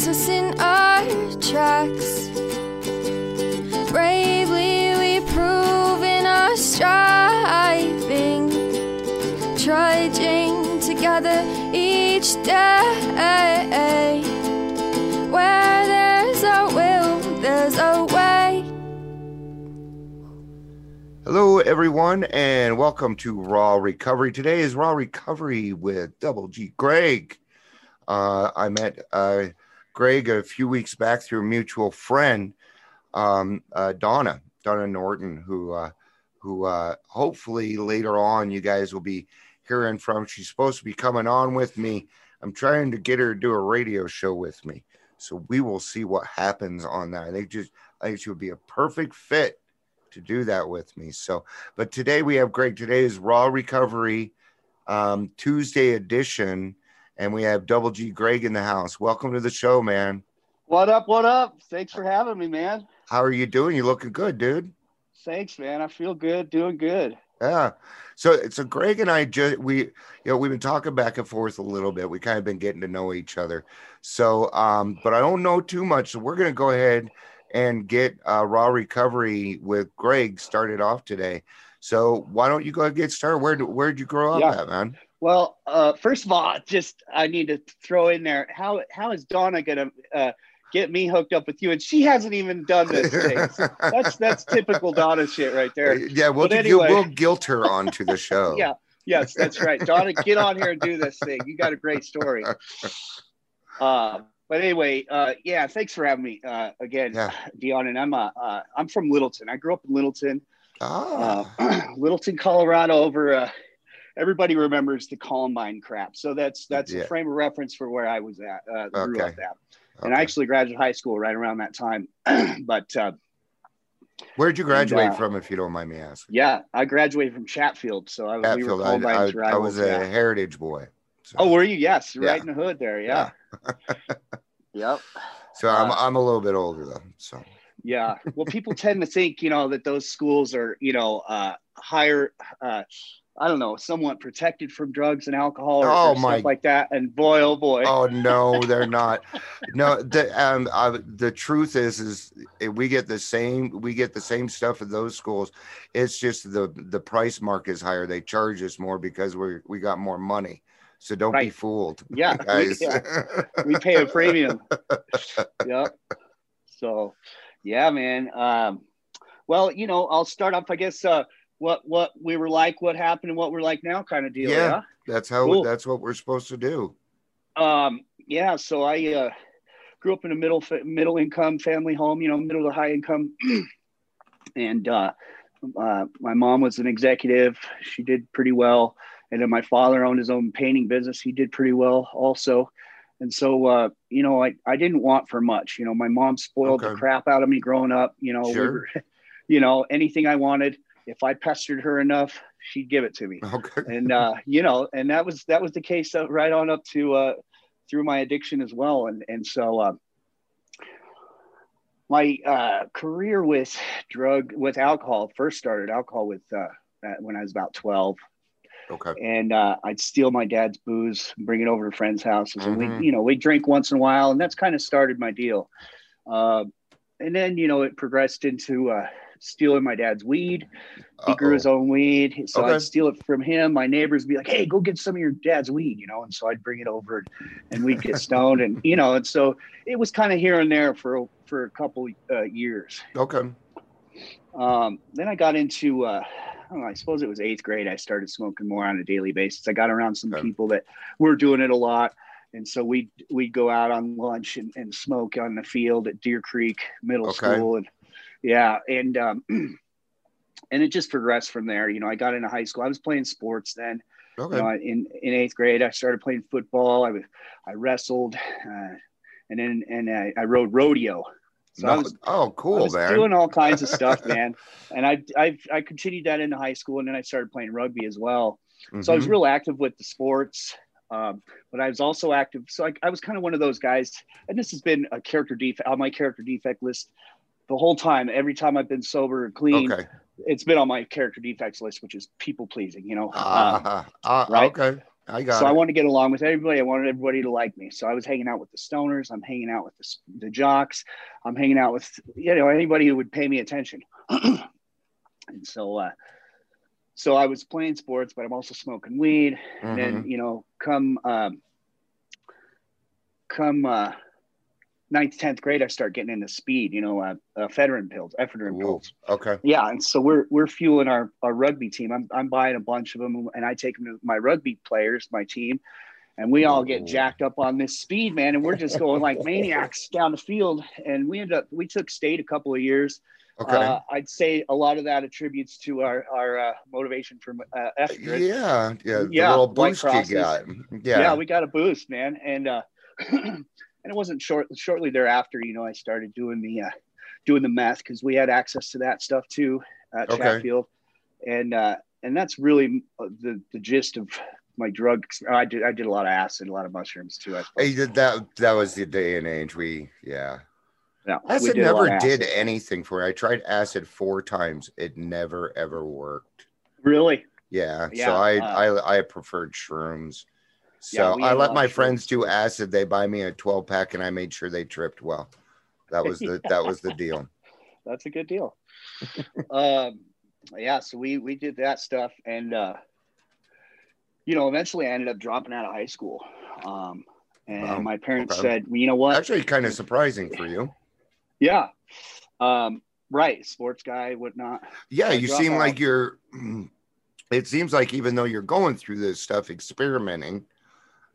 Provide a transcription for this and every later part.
stops us in our tracks. Bravely we prove in our striving, trudging together each day. Where there's a will, there's a way. Hello, everyone, and welcome to Raw Recovery. Today is Raw Recovery with Double G Greg. Uh, I met uh, Greg a few weeks back through a mutual friend, um, uh, Donna, Donna Norton, who uh, who uh, hopefully later on you guys will be hearing from. She's supposed to be coming on with me. I'm trying to get her to do a radio show with me, so we will see what happens on that. I think just I think she would be a perfect fit to do that with me. So, but today we have Greg. Today is Raw Recovery um, Tuesday edition, and we have Double G Greg in the house. Welcome to the show, man. What up? What up? Thanks for having me, man. How are you doing? You looking good, dude. Thanks, man. I feel good, doing good. Yeah. So, so Greg and I just we, you know, we've been talking back and forth a little bit. We kind of been getting to know each other. So, um, but I don't know too much. So we're gonna go ahead and get uh, raw recovery with Greg started off today. So why don't you go and get started? Where where'd you grow up Yeah. at, man? Well, uh, first of all, just I need to throw in there how how is Donna gonna uh, get me hooked up with you? And she hasn't even done this thing. That's that's typical Donna shit right there. yeah, we'll But you- anyway. we'll guilt her onto the show. Yeah. Yes, that's right. Donna, get on here and do this thing. You got a great story. Uh, but anyway, uh, yeah, thanks for having me uh, again, Yeah. Dion. And I'm uh, uh, I'm from Littleton. I grew up in Littleton. Ah, uh, Littleton, Colorado. Over uh, everybody remembers the Columbine crap, so that's that's Yeah. a frame of reference for where I was at. Uh, grew Okay. up at, and I actually graduated high school right around that time. but uh, Where'd you graduate uh, from, if you don't mind me asking? yeah, I graduated from Chatfield, so I was we were I, I, I was a yeah. heritage boy. So, Oh, were you? Yes, Yeah. right in the hood there. Yeah. yep. so I'm uh, I'm a little bit older though. So Yeah. Well, people tend to think, you know, that those schools are, you know, uh, higher, uh, I don't know, somewhat protected from drugs and alcohol or, Oh, or stuff like that. And boy, oh boy. oh no, they're not. No, the um uh, the truth is is we get the same we get the same stuff at those schools. It's just the the price mark is higher. They charge us more because we we got more money. So don't be fooled, yeah. We, guys. yeah. we pay a premium. yep. So, yeah, man. Um, well, you know, I'll start off, I guess, uh, what, what we were like, what happened and what we're like now kind of deal. Yeah. that's how Cool. that's what we're supposed to do. Um, yeah, so I uh, grew up in a middle middle income family home, you know, middle to high income, and uh, uh, my mom was an executive. She did pretty well, and then my father owned his own painting business. He did pretty well also. And so, uh, you know, I, I didn't want for much. You know, my mom spoiled the crap out of me growing up. You know, we Sure. were, you know, anything I wanted, if I pestered her enough, she'd give it to me Okay. and uh, you know, and that was that was the case uh, right on up to uh, through my addiction as well, and and so uh, my uh, career with drug with alcohol first started alcohol with uh, when I was about twelve, Okay. and uh, I'd steal my dad's booze, bring it over to friends' houses, and Mhm. we you know we drink once in a while, and that's kind of started my deal. Uh, and then you know it progressed into uh, stealing my dad's weed. He grew his own weed, so Okay. I'd steal it from him. My neighbors would be like, "Hey, go get some of your dad's weed," you know, and so I'd bring it over, and we'd get stoned, and you know, and so it was kind of here and there for for a couple uh, years. Okay. Um, then I got into, uh, I don't know, I suppose it was eighth grade. I started smoking more on a daily basis. I got around some Okay. people that were doing it a lot. And so we'd, we'd go out on lunch and, and smoke on the field at Deer Creek Middle Okay. School. And yeah. And, um, and it just progressed from there. You know, I got into high school. I was playing sports then. Okay. You know, in, in eighth grade, I started playing football. I, was- I wrestled, uh, and then, and I, I rode rodeo. So I No- was oh, I cool, was man. doing all kinds of stuff, man. And I, I, I continued that into high school, and then I started playing rugby as well. So I was Mhm. real active with the sports, um, but I was also active. So I, I was kind of one of those guys, and this has been a character defect on my character defect list the whole time, every time I've been sober or clean, Okay. it's been on my character defects list, which is people pleasing. You know, Um, Uh, uh, right? Okay. I got so I wanted to get along with everybody. I wanted everybody to like me. So I was hanging out with the stoners. I'm hanging out with the, the jocks. I'm hanging out with you know anybody who would pay me attention. and so, uh, so I was playing sports, but I'm also smoking weed. And then Mhm. you know, come um, come uh, ninth, tenth grade, I start getting into speed. You know, uh, uh, ephedrine pills, ephedrine Ooh, pills. Okay. Yeah, and so we're we're fueling our our rugby team. I'm I'm buying a bunch of them, and I take them to my rugby players, my team, and we all get Ooh. jacked up on this speed, man. And we're just going like maniacs down the field. And we end up we took state a couple of years. Okay. Uh, I'd say a lot of that attributes to our our uh, motivation from uh, ephedrine. yeah. Yeah. The yeah, little boost you got. Yeah. Yeah. we got a boost, man, and uh, and it wasn't short. Shortly thereafter, you know, I started doing the uh, doing the meth because we had access to that stuff too at Okay. Chatfield, and uh, and that's really uh, the the gist of my drug. I did I did a lot of acid, a lot of mushrooms too. I Hey, that that was the day and age. We yeah. We Acid did never did acid. anything for me. I tried acid four times. It never ever worked. Really? Yeah. Yeah, so I uh, I I preferred shrooms. Yeah, So we I let my friends do acid. They buy me a 12 pack and I made sure they tripped well. That was the that was the deal. That's a good deal. um, yeah, so we we did that stuff, and uh, you know, eventually I ended up dropping out of high school. Um, and Wow, my parents okay. said, well, you know what? Actually kind of surprising for you. Yeah. Um, right. Sports guy, whatnot. Yeah, you seem out. like you're it seems like even though you're going through this stuff experimenting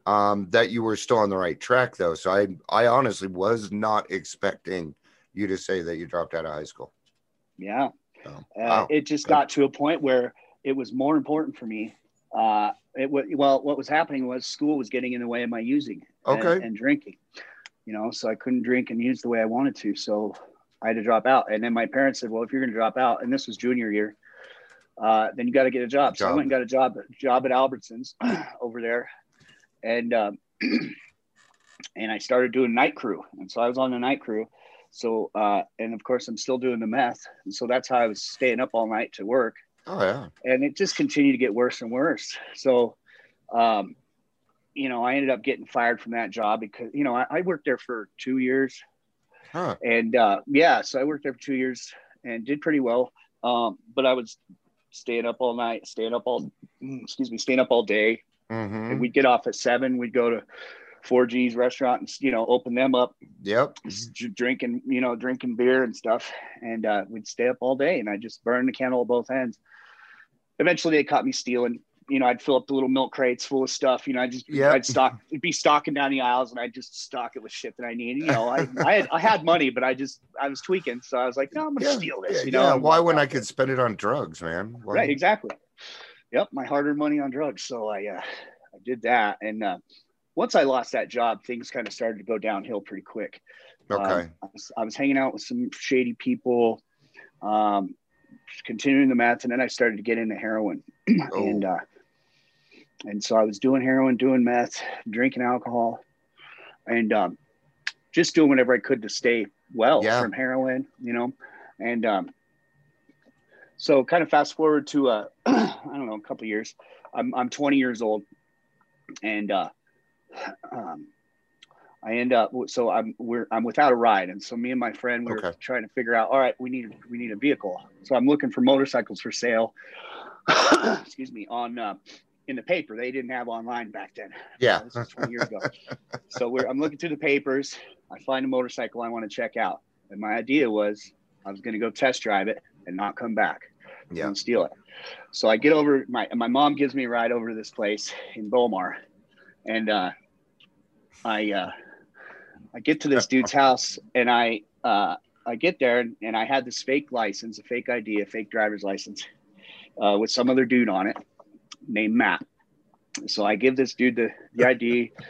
um that you were still on the right track though. So I I honestly was not expecting you to say that you dropped out of high school. Yeah. So, Uh, wow. It just got to a point where it was more important for me. Uh, it wa- well, what was happening was school was getting in the way of my using and, Okay. and drinking, you know, so I couldn't drink and use the way I wanted to. So I had to drop out. And then my parents said, well, if you're going to drop out, and this was junior year, uh, then you got to get a job. So I went and got a job, job at Albertsons over there. And, um, and I started doing night crew. And so I was on the night crew. So, uh, and of course, I'm still doing the meth. And so that's how I was staying up all night to work. Oh yeah. And it just continued to get worse and worse. So, um, you know, I ended up getting fired from that job because, you know, I, I worked there for two years. Huh. And uh, yeah, so I worked there for two years and did pretty well. Um, but I was staying up all night, staying up all, mm, excuse me, staying up all day. Hmm And we'd get off at seven. We'd go to 4G's restaurant and, you know, open them up Yep. drinking, you know, drinking beer and stuff. And uh, we'd stay up all day and I just burned the candle at both ends. Eventually they caught me stealing. You know, I'd fill up the little milk crates full of stuff. You know, I just, Yep. I'd stock, be stocking down the aisles and I'd just stock it with shit that I needed. You know, I, I, had, I had money, but I just, I was tweaking. So I was like, no, I'm to Yeah. steal Yeah, this. you know, yeah, why when I could spend it on drugs, man? Why- Right, exactly. Yep, my hard-earned money on drugs. So I, uh, I did that, and uh, once I lost that job, things kind of started to go downhill pretty quick. Um, Okay. I, was, I was hanging out with some shady people, um, continuing the meth, and then I started to get into heroin, and Oh. uh, and so I was doing heroin, doing meth, drinking alcohol, and um, just doing whatever I could to stay well Yeah. from heroin, you know, and um, so kind of fast forward to uh, I don't know a couple of years. I'm I'm 20 years old, and uh, um, I end up so I'm we're I'm without a ride, and so me and my friend we're Okay. trying to figure out. All right, we need we need a vehicle, so I'm looking for motorcycles for sale. excuse me on uh, in the paper. They didn't have online back then. Yeah. this was 20 years ago. so we're I'm looking through the papers. I find a motorcycle I want to check out, and my idea was I was going to go test drive it and not come back Yeah. and steal it. So I get over my my mom gives me a ride over to this place in Bow Mar, and uh, I uh, I get to this dude's house and I uh, I get there and, and I had this fake license, a fake ID, a fake driver's license uh, with some other dude on it named Matt. So I give this dude the, the ID.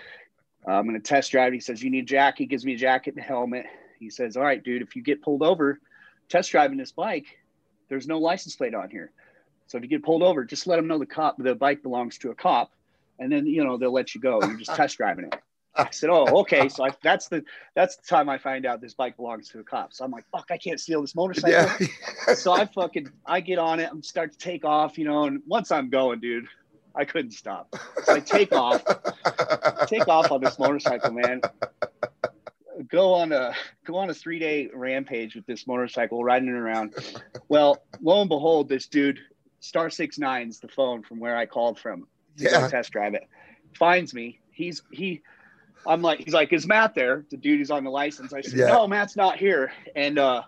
Uh, I'm going to test drive. He says, You need a jacket. He gives me a jacket and a helmet. He says, All right, dude, if you get pulled over test driving this bike, there's no license plate on here. So if you get pulled over, just let them know the cop, the bike belongs to a cop. And then, you know, they'll let you go. You're just test driving it. I said, "Oh, okay." So I, that's the that's the time I find out this bike belongs to the cop. So I'm like, "Fuck, I can't steal this motorcycle." Yeah. so I fucking I get on it. I'm start to take off, you know. And once I'm going, dude, I couldn't stop. So I take off, take off on this motorcycle, man. Go on a go on a three day rampage with this motorcycle, riding it around. Well, lo and behold, this dude, Star Six Nine's the phone from where I called from. To go Yeah. test drive it. Finds me. He's he. I'm like, he's like, is Matt there? The dude who's on the license. I said, Yeah. no, Matt's not here. And uh,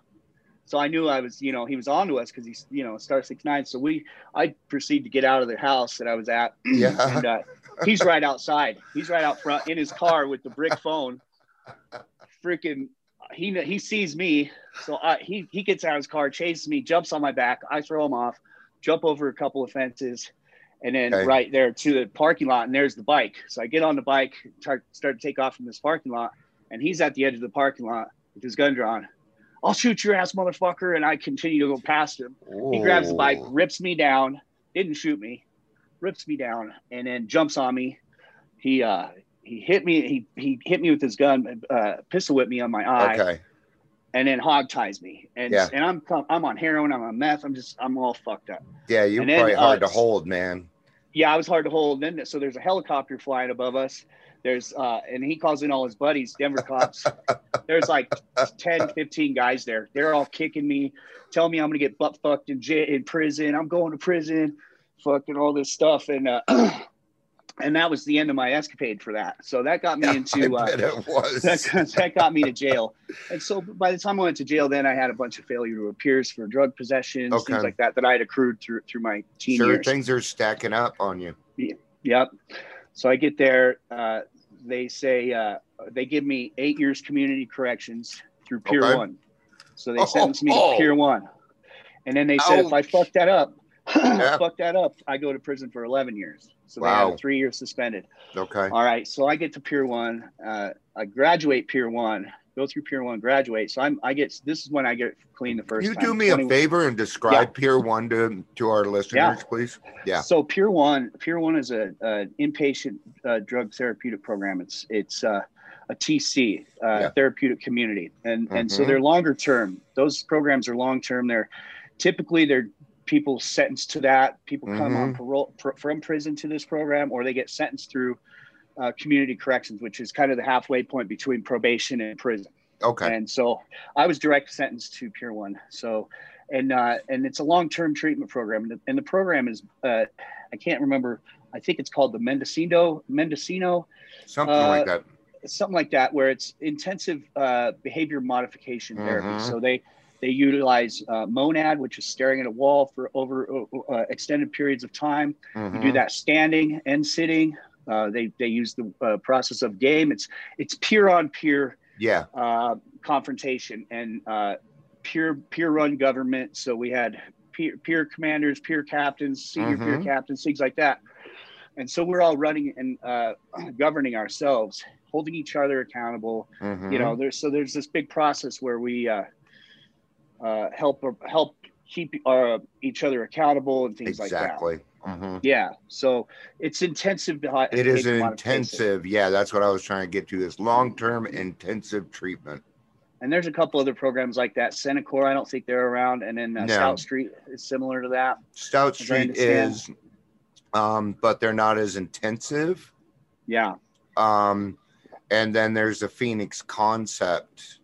so I knew I was, you know, he was on to us because he's, you know, star six nine. So we, I proceed to get out of the house that I was at. Yeah. and uh, he's right outside. He's right out front in his car with the brick phone. Freaking, he he sees me, so I, he he gets out of his car, chases me, jumps on my back. I throw him off, jump over a couple of fences, and then Okay. right there to the parking lot, and there's the bike. So I get on the bike, start start to take off from this parking lot, and he's at the edge of the parking lot with his gun drawn. I'll shoot your ass, motherfucker! And I continue to go past him. He grabs the bike, rips me down, didn't shoot me, rips me down, and then jumps on me. He uh he hit me, he he hit me with his gun, uh pistol whipped me on my eye, Okay. and then hog ties me. And Yeah. and I'm I'm on heroin, I'm on meth, I'm just I'm all fucked up. Yeah, you're And then, probably hard uh, to hold, man. Yeah, I was hard to hold. Then so there's a helicopter flying above us. There's uh and he calls in all his buddies, Denver cops. There's like 10, 15 guys there. They're all kicking me, telling me I'm gonna get butt fucked in jail in prison. I'm going to prison, fucking all this stuff. And uh and that was the end of my escapade for that. So that got me Yeah, into uh that, that got me to jail. And so by the time I went to jail, then I had a bunch of failure to appears for drug possession, Okay. things like that, that I had accrued through through my teen sure, years. things are stacking up on you. Yeah, Yep. So I get there. Uh, they say uh, they give me eight years community corrections through Pier Okay. One. So they Oh, sentence me oh. to Peer One, and then they said if I fuck that up, Yeah. fuck that up, I go to prison for eleven years. So they had a three years suspended. Okay. All right. So I get to Peer One. Uh, I graduate Peer One. Go through Peer One. Graduate. So I'm. I get. This is when I get clean the first you time. do me a favor and describe Peer One to to our listeners, please. Yeah. So Peer One, Peer One is a, an inpatient uh, drug therapeutic program. It's it's uh, a TC, uh, Yeah. therapeutic community, and and so Mhm. they're longer term. Those programs are long term. They're typically they're people sentenced to that. People come on Mhm. parole pr- from prison to this program, or they get sentenced through uh, community corrections, which is kind of the halfway point between probation and prison. Okay. And so I was direct sentenced to Peer One. So, and uh, and it's a long term treatment program, and the, and the program is uh, I can't remember. I think it's called the Mendocino Mendocino, Something uh, like that. something like that, where it's intensive uh, behavior modification therapy. Mhm. So they they utilize uh, monad, which is staring at a wall for over uh, extended periods of time. You do that standing and sitting. Uh, they they use the uh, process of game. It's it's peer on peer Yeah. uh, confrontation and uh, peer peer run government. So we had peer, peer commanders, peer captains, senior peer Mhm. captains, things like that. And so we're all running and uh, governing ourselves, holding each other accountable. Mhm. You know, there's so there's this big process where we uh, uh, help help keep our, each other accountable and things like that. exactly. Mhm. Yeah. So it's intensive. It is an intensive. Yeah, that's what I was trying to get to. This long-term intensive treatment. And there's a couple other programs like that. Cenikor, I don't think they're around. And then uh, No. Stout Street is similar to that. Stout Street is, um, but they're not as intensive. Yeah. Um, and then there's the Phoenix Concept.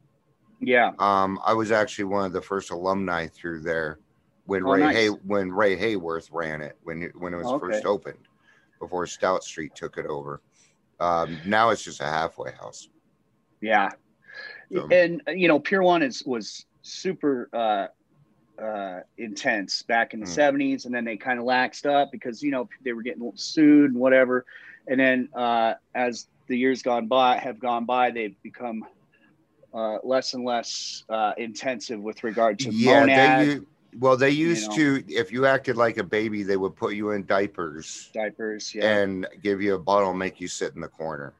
Yeah. Um, I was actually one of the first alumni through there when Oh, Ray nice. Hay when Ray Hayworth ran it when it, when it was Okay. first opened before Stout Street took it over. Um, now it's just a halfway house. Yeah. So- And, uh, you know, Peer One is was super uh, uh, intense back in the Mm. 70s. And then they kind of laxed up because, you know, they were getting sued and whatever. And then uh, as the years gone by, have gone by, they've become uh, less and less uh, intensive with regard to Yeah, monad they well they used know. to if you acted like a baby, they would put you in diapers diapers. Yeah. and give you a bottle, make you sit in the corner.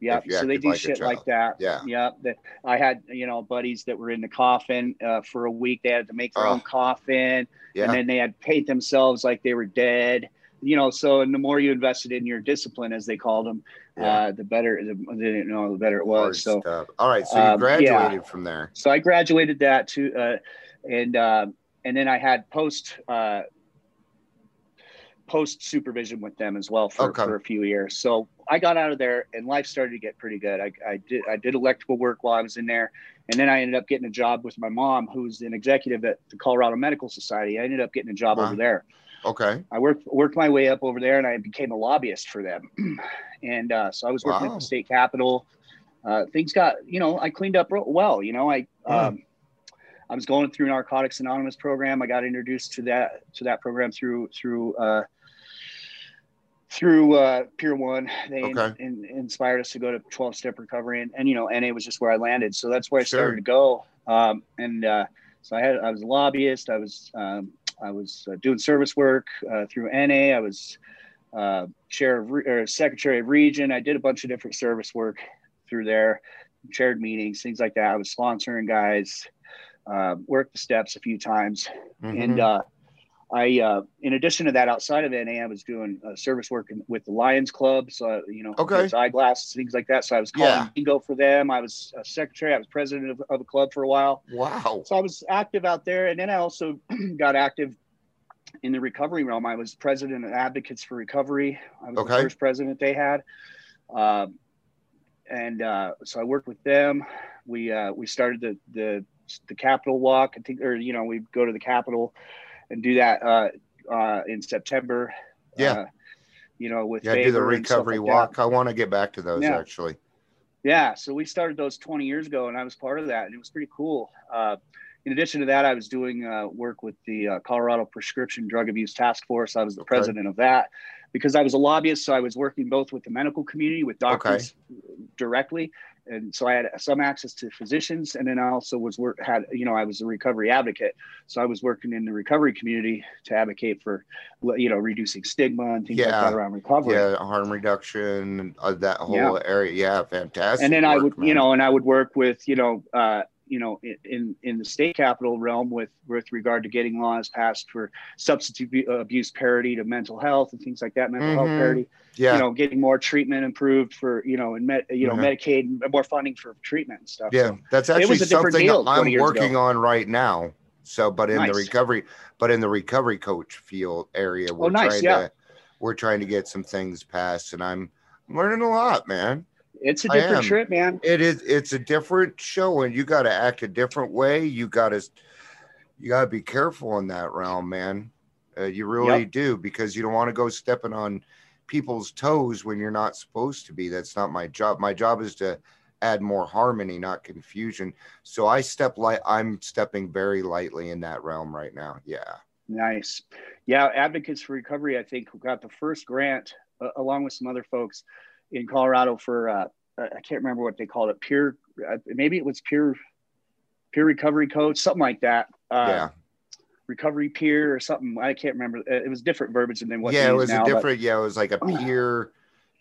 Yeah, so they do like shit like that. Yeah. yeah. That I had, you know, buddies that were in the coffin uh, for a week. They had to make their Oh. own coffin, Yeah. and then they had paint themselves like they were dead. You know, so and the more you invested in your discipline, as they called them, Yeah. uh, the better. The, didn't know the better it Hard was. So stuff. all right. So you um, graduated yeah. from there. so I graduated that too, uh, and uh, and then I had post uh, post supervision with them as well for, Okay. for a few years. So I got out of there, and life started to get pretty good. I, I did I did electrical work while I was in there, and then I ended up getting a job with my mom, who's an executive at the Colorado Medical Society. I ended up getting a job Wow. over there. Okay. I worked worked my way up over there, and I became a lobbyist for them. and uh, so I was working Wow. at the state capitol. Uh, things got, you know, I cleaned up real well. You know, I Hmm. um, I was going through Narcotics Anonymous program. I got introduced to that to that program through through uh, through uh, Peer One. They in- in- inspired us to go to twelve step recovery, and, and you know, NA was just where I landed. So that's where I Sure. started to go. Um, and uh, so I had I was a lobbyist. I was um, I was uh, doing service work uh, through NA. I was uh, chair of re- or secretary of region. I did a bunch of different service work through there, chaired meetings, things like that. I was sponsoring guys, uh, worked the steps a few times, and Mhm. uh, I, uh, in addition to that, outside of NA, I was doing uh, service work in, with the Lions Club. So you know, Okay. eyeglasses, things like that. So I was calling Yeah. bingo for them. I was a secretary. I was president of, of the club for a while. wow. So I was active out there, and then I also got active in the recovery realm. I was president of Advocates for Recovery. I was Okay. the first president they had, um, and uh, so I worked with them. We uh, we started the the the Capitol Walk. I think, or you know, we go to the Capitol and do that uh, uh, in September. Yeah. Uh, you know, with Yeah, do the Faber and stuff recovery like that. walk. I want to get back to those Yeah. actually. Yeah, so we started those 20 years ago, and I was part of that, and it was pretty cool. Uh, in addition to that, I was doing uh, work with the uh, Colorado Prescription Drug Abuse Task Force. I was the Okay. president of that because I was a lobbyist, so I was working both with the medical community, with doctors directly, and so I had some access to physicians, and then I also was work had you know I was a recovery advocate, so I was working in the recovery community to advocate for you know reducing stigma and things like that around recovery. Yeah, harm reduction, uh, that whole Yeah. area. Yeah, fantastic. and then I work, would, you know, and I would work with, you know, uh, you know, in- in the state capital realm with with regard to getting laws passed for substance abuse parity to mental health and things like that, mental health Mhm. parity. yeah, You know, getting more treatment improved for you know, and med, you know, Mhm. Medicaid, and more funding for treatment and stuff. yeah, So, that's actually was a different something deal I'm working ago. on right now. So, but in the recovery, but in the recovery coach field area, we're Oh, nice, trying yeah. to we're trying to get some things passed, and I'm learning a lot, man. It's a different trip, man. It is. It's a different show, and you got to act a different way. You got to, you got to be careful in that realm, man. Uh, you really Yep. do because you don't want to go stepping on people's toes when you're not supposed to be. That's not my job. My job is to add more harmony, not confusion. So I step light. I'm stepping very lightly in that realm right now. Yeah. Nice. Yeah, Advocates for Recovery, I think, got the first grant uh, along with some other folks in Colorado for uh, I can't remember what they called it, peer uh, maybe it was peer peer recovery coach, something like that. Uh, yeah. recovery peer or something. I can't remember. Uh, It was different verbiage than what. yeah. It was now, a but- different. Yeah. It was like a peer,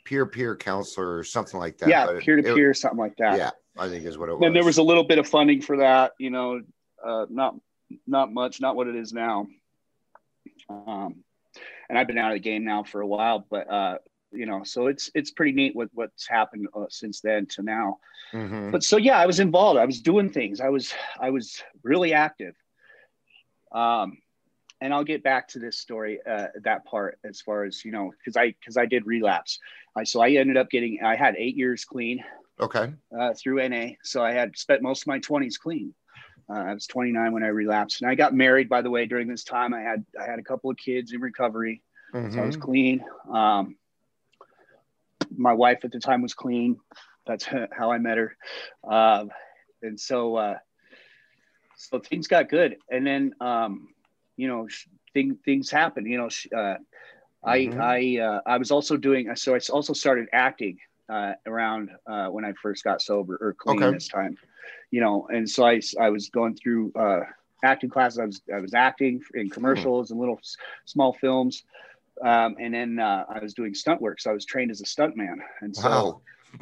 peer, peer counselor or something like that. yeah, peer to peer, something like that. Yeah. I think is what it was. Then there was a little bit of funding for that. You know, uh, not not much, not what it is now. Um, and I've been out of the game now for a while, but uh, you know, so it's it's pretty neat what what's happened uh, since then to now. Mhm. But so yeah, I was involved. I was doing things. I was I was really active. Um, and I'll get back to this story, uh, that part as far as you know, because I because I did relapse. I so I ended up getting I had eight years clean Okay. uh, through NA. So I had spent most of my 20s clean. Uh, I was 29 when I relapsed, and I got married. By the way, during this time, I had I had a couple of kids in recovery, so I was Mhm. clean. Um, my wife at the time was clean. That's how I met her, um, and so uh, so things got good. And then um, you know thing, things happened. You know, sh- uh, I Mhm. I uh, I was also doing so. I also started acting uh, around uh, when I first got sober or clean Okay. this time, you know, and so I, I was going through uh, acting classes. I was, I was acting in commercials and little s- small films. Um, and then uh, I was doing stunt work. So I was trained as a stuntman. And so Wow.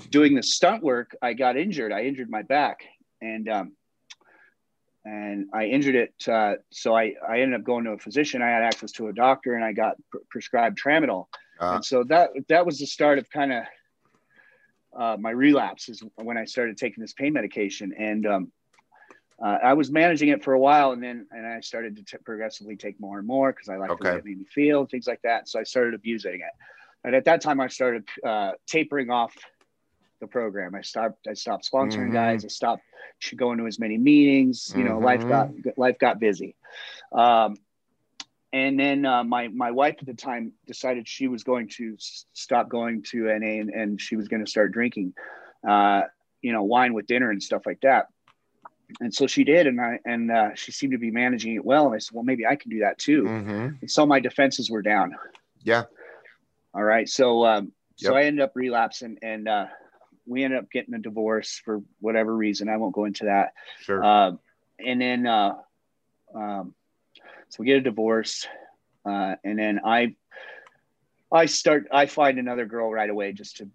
doing the stunt work, I got injured. I injured my back and um, and I injured it. Uh, so I, I ended up going to a physician. I had access to a doctor and I got pr- prescribed tramadol. Uh, and so that, that was the start of kind of uh, my relapse is when I started taking this pain medication. And um, uh, I was managing it for a while and then, and I started to t- progressively take more and more because I liked the way it made me feel, things like that. So I started abusing it. And at that time I started uh, tapering off the program. I stopped, I stopped sponsoring Mhm. guys. I stopped going to as many meetings, you know, life got, life got busy. Um, and then uh, my my wife at the time decided she was going to stop going to NA and, and she was going to start drinking, uh, you know, wine with dinner and stuff like that. And so she did, and I and uh, she seemed to be managing it well. And I said, well, maybe I can do that too. mhm. And so my defenses were down. Yeah. All right. So um, so I ended up relapsing, and uh, we ended up getting a divorce for whatever reason. I won't go into that. Sure. Um, and then, uh, um, so we get a divorce, uh, and then I, I start, I find another girl right away just to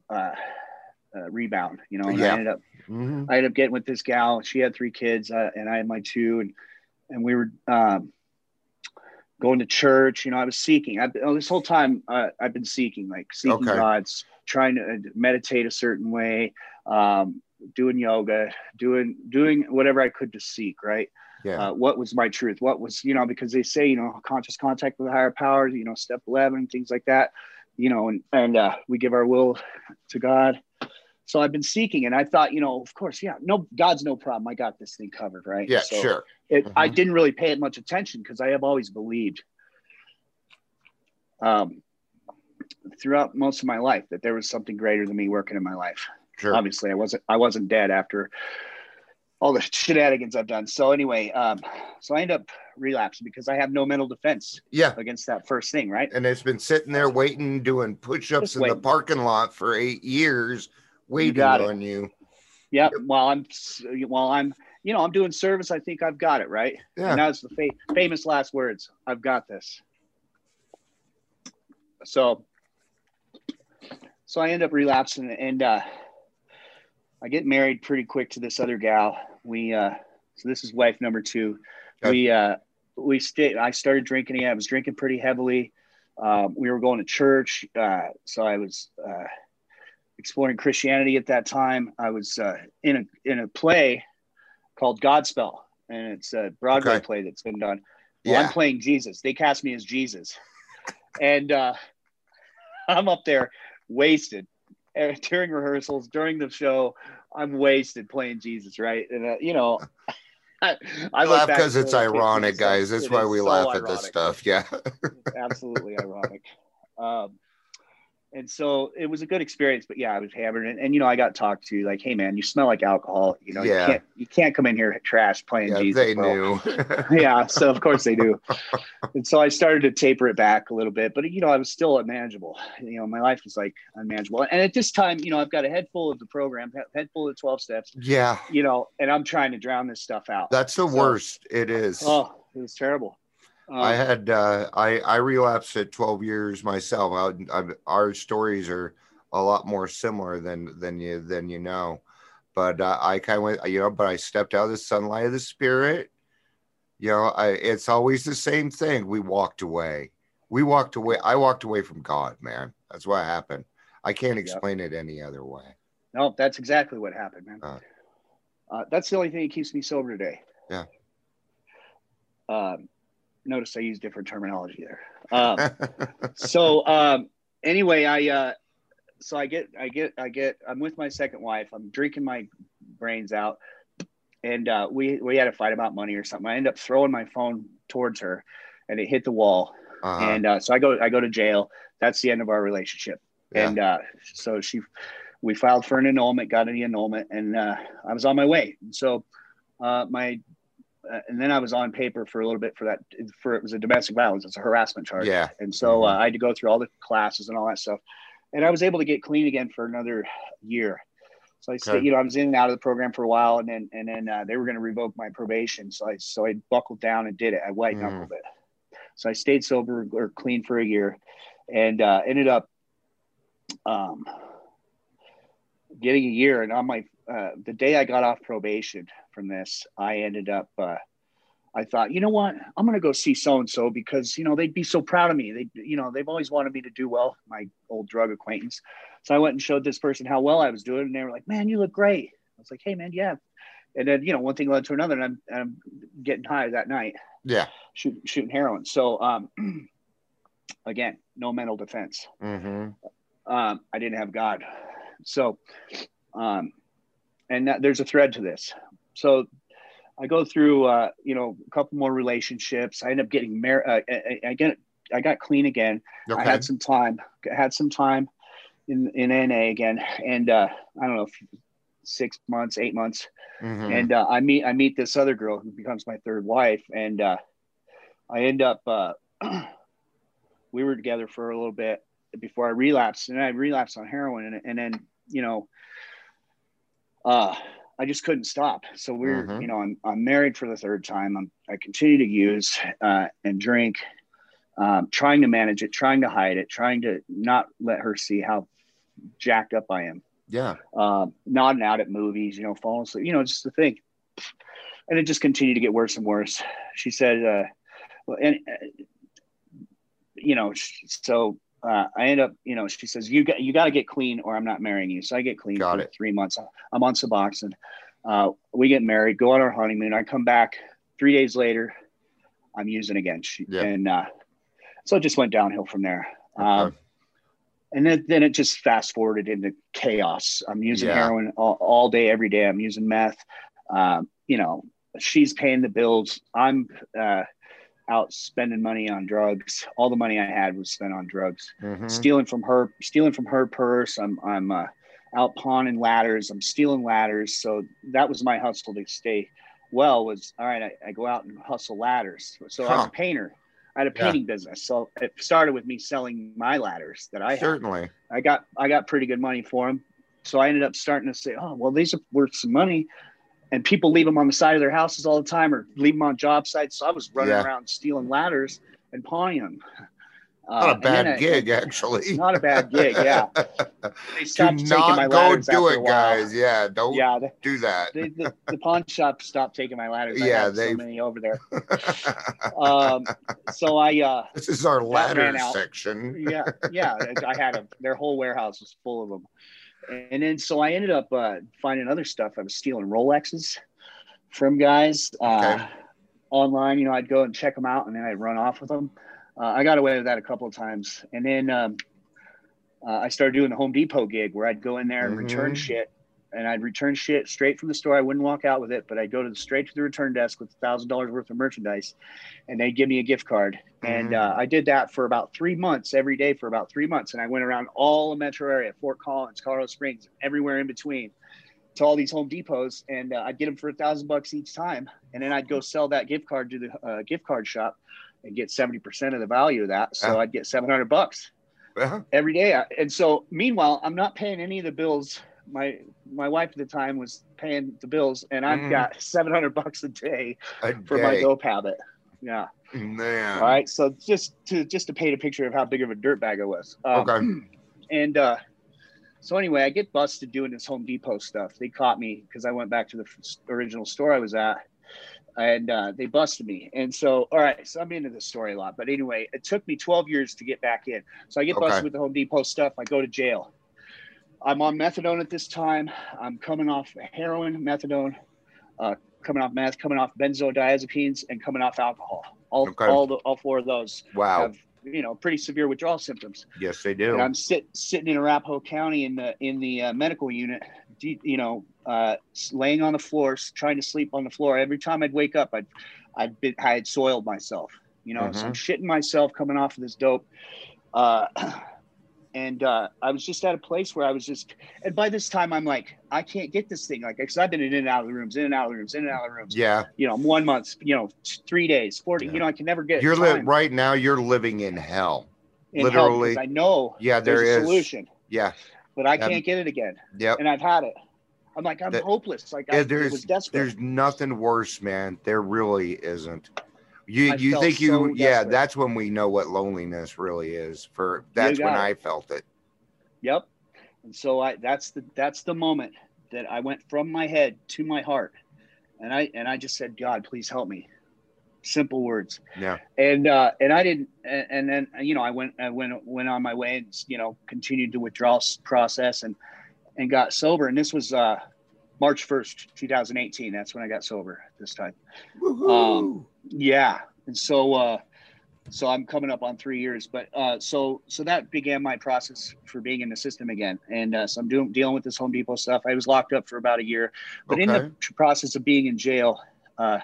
uh, rebound, you know. And Yeah. I ended up, Mhm. I ended up getting with this gal. She had three kids, uh, and I had my two, and and we were um, going to church. You know, I was seeking. I've, oh, this whole time, uh, I've been seeking, like seeking Okay. God's, trying to uh, meditate a certain way, um, doing yoga, doing doing whatever I could to seek. Right. Yeah. Uh, what was my truth? What was you know because they say you know conscious contact with higher powers. You know, step eleven, things like that. You know, and and uh, we give our will to God. So I've been seeking, and I thought, you know, of course, yeah, no, God's no problem. I got this thing covered, right? yeah. So Sure. It, I Mhm. didn't really pay it much attention because I have always believed, um, throughout most of my life that there was something greater than me working in my life. Sure. Obviously, I wasn't. I wasn't dead after all the shenanigans I've done. So anyway, um, so I end up relapsing because I have no mental defense yeah. against that first thing, right? And it's been sitting there waiting, doing push-ups Just in the parking lot for eight years, waiting got it. on you. Yeah. While I'm, while I'm, you know, I'm doing service. I think I've got it right. Yeah. And that's the fa- famous last words. I've got this. So, so I end up relapsing, and uh, I get married pretty quick to this other gal. We, uh, so this is wife number two. Okay. We, uh, we stayed. I started drinking again. I was drinking pretty heavily. Um, we were going to church, uh, so I was uh, exploring Christianity at that time. I was uh, in a in a play called Godspell, and it's a Broadway Okay. play that's been done. Well, Yeah. I'm playing Jesus. They cast me as Jesus, and uh, I'm up there wasted during rehearsals, during the show. I'm wasted playing Jesus, right? And uh, you know, I, I I laugh because it's ironic, guys. That's it why we so laugh at this stuff. Yeah. absolutely ironic. Um, and so it was a good experience, but yeah, I was hammered, and, and you know, I got talked to like, "Hey, man, you smell like alcohol. You know, Yeah. you can't you can't come in here trash playing yeah, Jesus." they bro." knew. yeah, so of course they do. and so I started to taper it back a little bit, but you know, I was still unmanageable. You know, my life was like unmanageable. And at this time, you know, I've got a head full of the program, he- head full of 12 steps, yeah. you know, and I'm trying to drown this stuff out. That's the So- worst. It is. Oh, it was terrible. Um, I had uh, I I relapsed at 12 years myself. I, I, our stories are a lot more similar than than you than you know, but uh, I kind of went you know. But I stepped out of the sunlight of the spirit. You know, I, it's always the same thing. We walked away. We walked away. I walked away from God, man. That's what happened. I can't explain it any other way. No, that's exactly what happened, man. Uh. Uh, that's the only thing that keeps me sober today. Yeah. Um, notice I use different terminology there. Um, so um, anyway, I uh, so I get I get I get I'm with my second wife. I'm drinking my brains out, and uh, we we had a fight about money or something. I end up throwing my phone towards her, and it hit the wall. Uh-huh. And uh, so I go I go to jail. That's the end of our relationship. Yeah. And uh, so she, we filed for an annulment, got an annulment, and uh, I was on my way. And so uh, my, uh, and then I was on paper for a little bit for that. For it was a domestic violence. It's a harassment charge. yeah. And so uh, I had to go through all the classes and all that stuff. And I was able to get clean again for another year. So I stayed, Okay. you know, I was in and out of the program for a while, and then and then uh, they were going to revoke my probation. So I so I buckled down and did it. I white knuckled it. So I stayed sober or clean for a year, and uh, ended up um, getting a year. And on my uh, the day I got off probation from this, I ended up uh, I thought, you know what, I'm gonna go see so and so because you know they'd be so proud of me. They, you know, they've always wanted me to do well. My old drug acquaintance. So I went and showed this person how well I was doing, and they were like, "Man, you look great." I was like, "Hey, man, yeah." And then you know, one thing led to another, and I'm, I'm getting high that night, Yeah. shoot, shooting heroin. So um, again, no mental defense. Mm-hmm. Um, I didn't have God. So, um, and that, there's a thread to this. So I go through, uh, you know, a couple more relationships. I end up getting married. Uh, I, I get, I got clean again. Okay. I had some time, had some time in, in NA again. And, uh, I don't know, six months, eight months. Mhm. And, uh, I meet, I meet this other girl who becomes my third wife. And, uh, I end up, uh, we were together for a little bit before I relapsed and I relapsed on heroin. And, and then, you know, uh, I just couldn't stop. So we're, Mhm. you know, I'm, I'm married for the third time. I'm, I continue to use uh, and drink, um, trying to manage it, trying to hide it, trying to not let her see how jacked up I am. yeah. Um, nodding out at movies, you know, falling asleep, you know, just the thing. And it just continued to get worse and worse. She said, uh, well, and, uh, you know, so uh, I end up, you know, she says, you got, you got to get clean or I'm not marrying you. So I get clean Got for it. three months. I'm on Suboxone. Uh, we get married, go on our honeymoon. I come back three days later. I'm using again. She, Yeah. And uh, so it just went downhill from there. Um, and then, then it just fast forwarded into chaos. I'm using Yeah. heroin all, all day, every day. I'm using meth. Um, you know, she's paying the bills. I'm uh, out spending money on drugs. All the money I had was spent on drugs. Mhm. Stealing from her, stealing from her purse. I'm I'm uh, out pawning ladders. I'm stealing ladders. So that was my hustle to stay well. Was all right. I, I go out and hustle ladders. So I was a painter. I had a Yeah. painting business. So it started with me selling my ladders that I had. Certainly. I got I got pretty good money for them. So I ended up starting to say, oh well, these are worth some money. And people leave them on the side of their houses all the time, or leave them on job sites. So I was running Yeah. around stealing ladders and pawning them. Uh, Not a then bad I- gig, actually. Not a bad gig, yeah. They Do stopped taking my not go do it, guys. Yeah, don't Yeah, do that. the, the, the pawn shop stopped taking my ladders. I Yeah, had they- so many over there. Um, so I uh, this is our ladder section. yeah, yeah. I had a, their whole warehouse was full of them. And then so I ended up uh, finding other stuff. I was stealing Rolexes from guys uh, Okay. online. You know, I'd go and check them out, and then I'd run off with them. Uh, I got away with that a couple of times, and then um, uh, I started doing the Home Depot gig where I'd go in there and return Mhm. shit, and I'd return shit straight from the store. I wouldn't walk out with it, but I'd go to the straight to the return desk with thousand dollars worth of merchandise, and they'd give me a gift card. And Mhm. uh, I did that for about three months, every day for about three months, and I went around all the metro area, Fort Collins, Colorado Springs, everywhere in between, to all these Home Depots, and uh, I'd get them for a thousand bucks each time, and then I'd go sell that gift card to the uh, gift card shop and get seventy percent of the value of that. So. I'd get seven hundred bucks Yeah. every day. And so meanwhile, I'm not paying any of the bills. My my wife at the time was paying the bills, and I've Mhm. got seven hundred bucks a day A for my dope habit. Yeah. Man. All right. So just to just to paint a picture of how big of a dirtbag I was. Um, Okay. And uh, so anyway, I get busted doing this Home Depot stuff. They caught me because I went back to the original store I was at, and uh, they busted me. And so, all right, so I'm into this story a lot. But anyway, it took me 12 years to get back in. So I get busted Okay. with the Home Depot stuff. I go to jail. I'm on methadone at this time. I'm coming off heroin, methadone, uh, coming off meth, coming off benzodiazepines, and coming off alcohol. All, Okay. all, the, all four of those Wow. have you know pretty severe withdrawal symptoms. yes, they do. And I'm sit, sitting in Arapahoe County in the in the uh, medical unit, you know, uh, laying on the floor, trying to sleep on the floor. Every time I'd wake up, I'd I'd been, I had soiled myself, you know. So I'm shitting myself coming off of this dope. Uh, and uh, I was just at a place where I was just, and by this time I'm like, I can't get this thing, like, because I've been in and out of the rooms, in and out of the rooms, in and out of the rooms. yeah. You know, one month, you know, three days, forty. Yeah. You know, I can never get. You're li- right now. You're living in hell. in hell literally. I know Yeah, there there's a solution, Yeah. but I Um, can't get it again, Yeah, and I've had it. I'm like, I'm hopeless. Like Yeah, I, there's was desperate. there's nothing worse, man. There really isn't. You I you think you so yeah, desperate. that's when we know what loneliness really is. For that's when it. I felt it. Yep. And so I that's the that's the moment that I went from my head to my heart. And I and I just said, God, please help me. simple words. Yeah. And uh, and I didn't. And, and then you know I went I went went on my way and you know continued the withdrawal process and and got sober. And this was uh, March first, two thousand eighteen. That's when I got sober this time. Um, yeah. And so uh, so I'm coming up on three years. But uh, so so that began my process for being in the system again. And uh, so I'm doing dealing with this Home Depot stuff. I was locked up for about a year, but in the process of being in jail. Uh,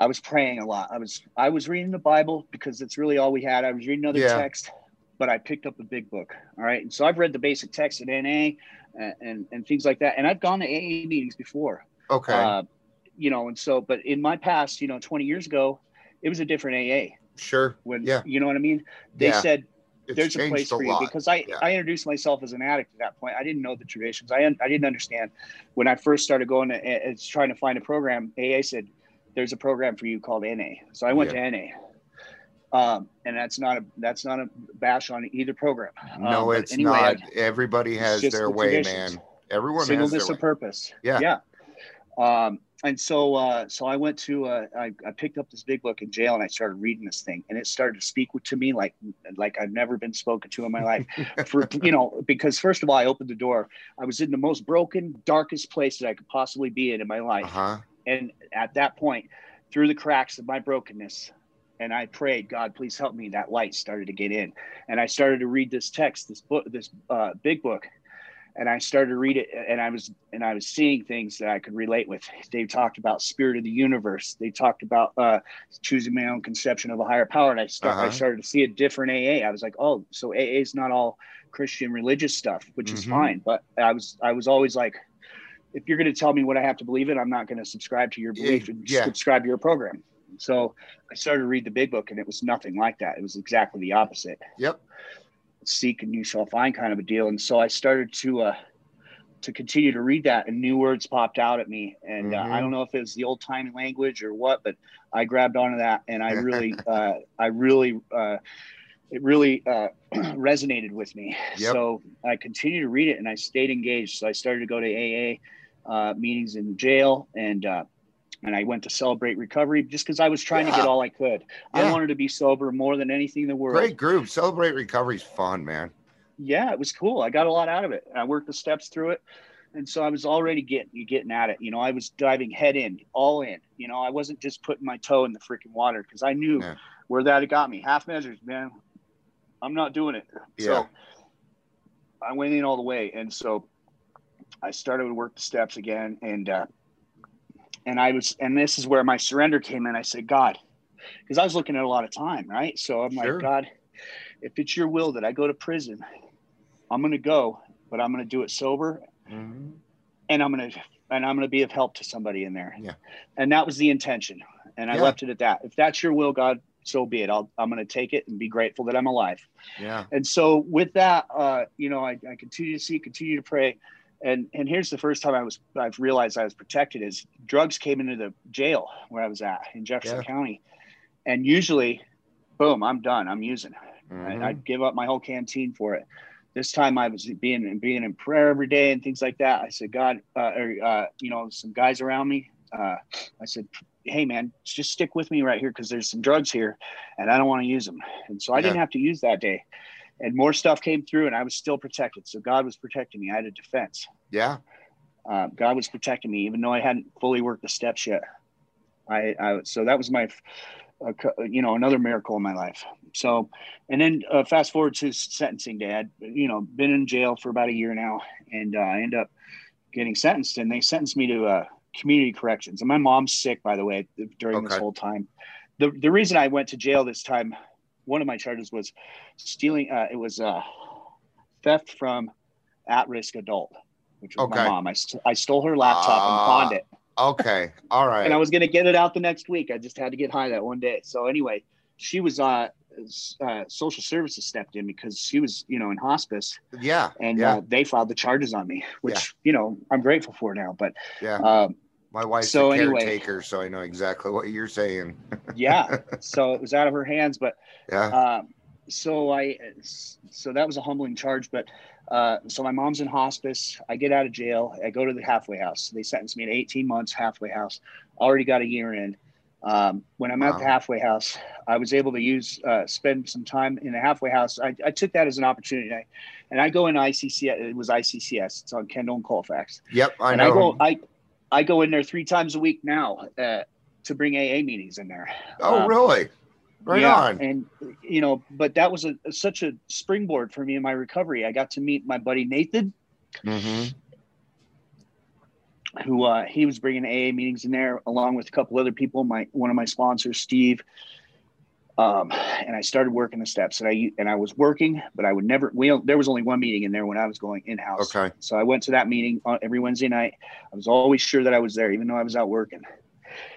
I was praying a lot. I was I was reading the Bible because it's really all we had. I was reading other Yeah. text, but I picked up the big book. All right, and so I've read the basic text at NA and and, and things like that. And I've gone to AA meetings before. okay. You know, and so but in my past, you know, 20 years ago, it was a different AA. sure. When Yeah. you know what I mean? They Yeah. said It's there's a place for you because I, Yeah. I introduced myself as an addict at that point. I didn't know the traditions. I, I didn't understand when I first started going to uh, trying to find a program. AA said there's a program for you called NA. So I went to NA. Um, and that's not a that's not a bash on either program. no, Um, but it's anyway, not. I- Everybody has their the way, traditions. man. Everyone has singleness their of way. purpose. Yeah. Yeah. Um, and so, uh, so I went to, uh, I, I picked up this big book in jail and I started reading this thing and it started to speak to me like, like I've never been spoken to in my life for, you know, because first of all, I opened the door. I was in the most broken, darkest place that I could possibly be in in my life. Uh huh. And at that point, through the cracks of my brokenness, and I prayed, God, please help me. That light started to get in, and I started to read this text, this book, this uh, big book, and I started to read it, and I was and I was seeing things that I could relate with. They talked about spirit of the universe. They talked about uh, choosing my own conception of a higher power, and I start, I Uh-huh. started to see a different AA. I was like, oh, so AA is not all Christian religious stuff, which is Mhm. fine. But I was I was always like, if you're going to tell me what I have to believe in, I'm not going to subscribe to your belief and yeah. subscribe to your program. So I started to read the big book, and it was nothing like that. It was exactly the opposite. Yep. Seek and you shall find kind of a deal. And so I started to uh, to continue to read that, and new words popped out at me. And uh, Mhm. I don't know if it was the old timey language or what, but I grabbed onto that, and I really, uh, I really. Uh, it really uh, resonated with me. Yep. So I continued to read it and I stayed engaged. So I started to go to AA uh, meetings in jail and uh, and I went to celebrate recovery just because I was trying to get all I could. Yeah. I wanted to be sober more than anything in the world. Great group. Celebrate recovery's fun, man. Yeah, it was cool. I got a lot out of it. I worked the steps through it. And so I was already getting getting at it. You know, I was diving head in, all in. You know, I wasn't just putting my toe in the freaking water because I knew Yeah. where that had got me. Half measures, man. I'm not doing it. Yeah. So I went in all the way. And so I started to work the steps again. And uh and I was and this is where my surrender came in. I said, God, because I was looking at a lot of time, right? So I'm Sure. like, God, if it's your will that I go to prison, I'm gonna go, but I'm gonna do it sober Mhm. and I'm gonna and I'm gonna be of help to somebody in there. Yeah. And that was the intention. And I Yeah. left it at that. If that's your will, God, so be it. I'll I'm gonna take it and be grateful that I'm alive. Yeah. And so with that, uh, you know, I, I continue to see, continue to pray. And and here's the first time I was I've realized I was protected is drugs came into the jail where I was at in Jefferson Yeah. County. And usually, boom, I'm done. I'm using. Mhm. I, I'd give up my whole canteen for it. This time I was being being in prayer every day and things like that. I said, God, uh, or, uh, you know, some guys around me. Uh, I said, Hey, man, just stick with me right here because there's some drugs here, and I don't want to use them. And so I didn't have to use that day. And more stuff came through, and I was still protected. So God was protecting me. I had a defense. Yeah. Uh, God was protecting me, even though I hadn't fully worked the steps yet. I, I so that was my, uh, you know, another miracle in my life. So, and then uh, fast forward to sentencing dad you know, been in jail for about a year now, and uh, I end up getting sentenced, and they sentenced me to uh, community corrections. And my mom's sick, by the way, during this whole time. The the reason I went to jail this time, one of my charges was stealing. Uh, it was uh, theft from at-risk adult, which was Okay. my mom. I, st- I stole her laptop Ah, and pawned it Okay. All right. and I was going to get it out the next week. I just had to get high that one day. So anyway, she was uh, uh social services stepped in because she was you know in hospice yeah. and yeah. uh, they filed the charges on me, which Yeah. you know I'm grateful for now. But yeah. um, My wife's so a anyway. caretaker, so I know exactly what you're saying. yeah, so it was out of her hands. But Yeah. um, so I so that was a humbling charge. But uh, so my mom's in hospice. I get out of jail. I go to the halfway house. They sentenced me to 18 months halfway house. Already got a year in. Um, when I'm at the halfway house, I was able to use uh, spend some time in the halfway house. I, I took that as an opportunity, I, and I go in ICCS. It was ICCS. It's on Kendall and Colfax, Yep, I and know. I go I I go in there three times a week now uh, to bring AA meetings in there. oh, um, really? Right yeah, on. And you know, but that was a, such a springboard for me in my recovery. I got to meet my buddy Nathan, hmm who uh, he was bringing AA meetings in there along with a couple other people. My one of my sponsors, Steve. Um, and I started working the steps, and I and I was working, but I would never. We there was only one meeting in there when I was going in house. Okay. So I went to that meeting every Wednesday night. I was always sure that I was there, even though I was out working.